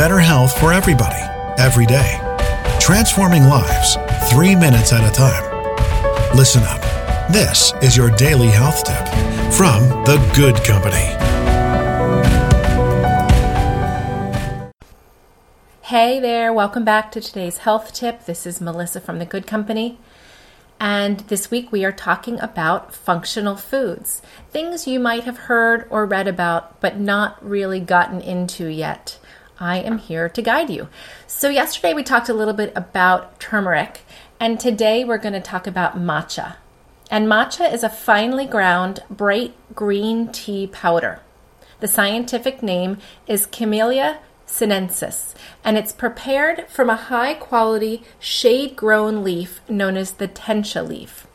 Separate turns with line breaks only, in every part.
better health for everybody, every day. Transforming lives, three minutes at a time. Listen up. This is your daily health tip from The Good Company.
Hey there, welcome back to today's health tip. This is Melissa from The Good Company. And this week we are talking about functional foods, things you might have heard or read about, but not really gotten into yet. I am here to guide you. So, yesterday we talked a little bit about turmeric, and today we're going to talk about matcha. And matcha is a finely ground bright green tea powder. The scientific name is Camellia sinensis, and it's prepared from a high quality shade grown leaf known as the tencha leaf.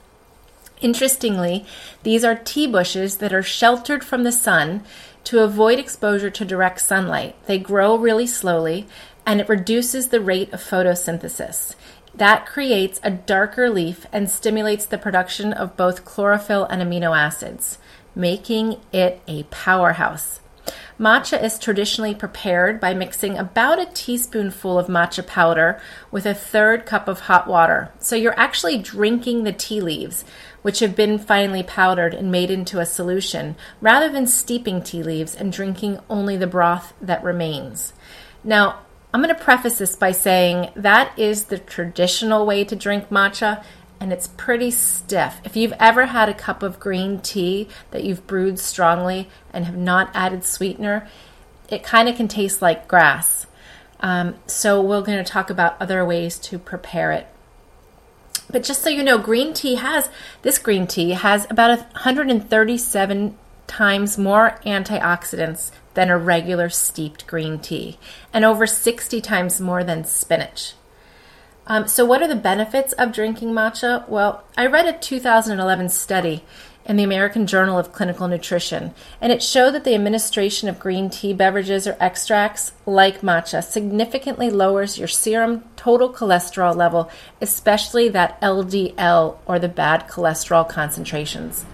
Interestingly, these are tea bushes that are sheltered from the sun to avoid exposure to direct sunlight. They grow really slowly and it reduces the rate of photosynthesis. That creates a darker leaf and stimulates the production of both chlorophyll and amino acids, making it a powerhouse. Matcha is traditionally prepared by mixing about a teaspoonful of matcha powder with a third cup of hot water. So you're actually drinking the tea leaves, which have been finely powdered and made into a solution, rather than steeping tea leaves and drinking only the broth that remains. Now, I'm going to preface this by saying that is the traditional way to drink matcha, and it's pretty stiff. If you've ever had a cup of green tea that you've brewed strongly and have not added sweetener, it kind of can taste like grass. Um, so, we're going to talk about other ways to prepare it. But just so you know, green tea has this green tea has about 137 times more antioxidants than a regular steeped green tea, and over 60 times more than spinach. Um, so, what are the benefits of drinking matcha? Well, I read a 2011 study in the American Journal of Clinical Nutrition, and it showed that the administration of green tea beverages or extracts like matcha significantly lowers your serum total cholesterol level, especially that LDL or the bad cholesterol concentrations.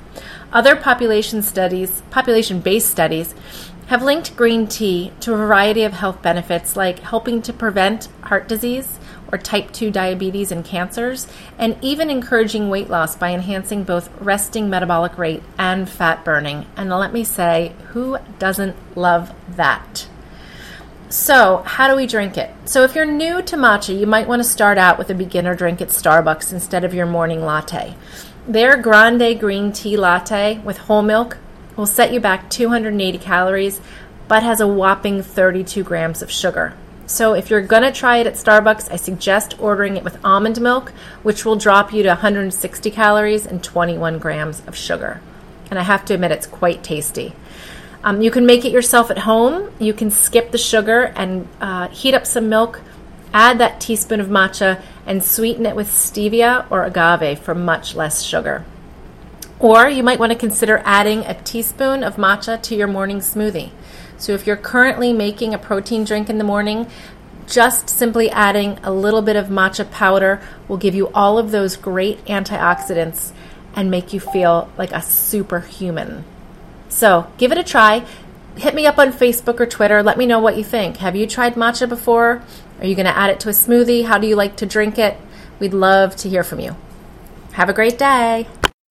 Other population studies, population-based studies, have linked green tea to a variety of health benefits like helping to prevent heart disease, or type 2 diabetes and cancers, and even encouraging weight loss by enhancing both resting metabolic rate and fat burning. And let me say, who doesn't love that? So, how do we drink it? So, if you're new to matcha, you might want to start out with a beginner drink at Starbucks instead of your morning latte. Their grande green tea latte with whole milk will set you back 280 calories, but has a whopping 32 grams of sugar. So if you're going to try it at Starbucks, I suggest ordering it with almond milk, which will drop you to 160 calories and 21 grams of sugar. And I have to admit, it's quite tasty. Um, you can make it yourself at home. You can skip the sugar and uh, heat up some milk, add that teaspoon of matcha, and sweeten it with stevia or agave for much less sugar. Or you might want to consider adding a teaspoon of matcha to your morning smoothie. So if you're currently making a protein drink in the morning, just simply adding a little bit of matcha powder will give you all of those great antioxidants and make you feel like a superhuman. So give it a try. Hit me up on Facebook or Twitter. Let me know what you think. Have you tried matcha before? Are you going to add it to a smoothie? How do you like to drink it? We'd love to hear from you. Have a great day.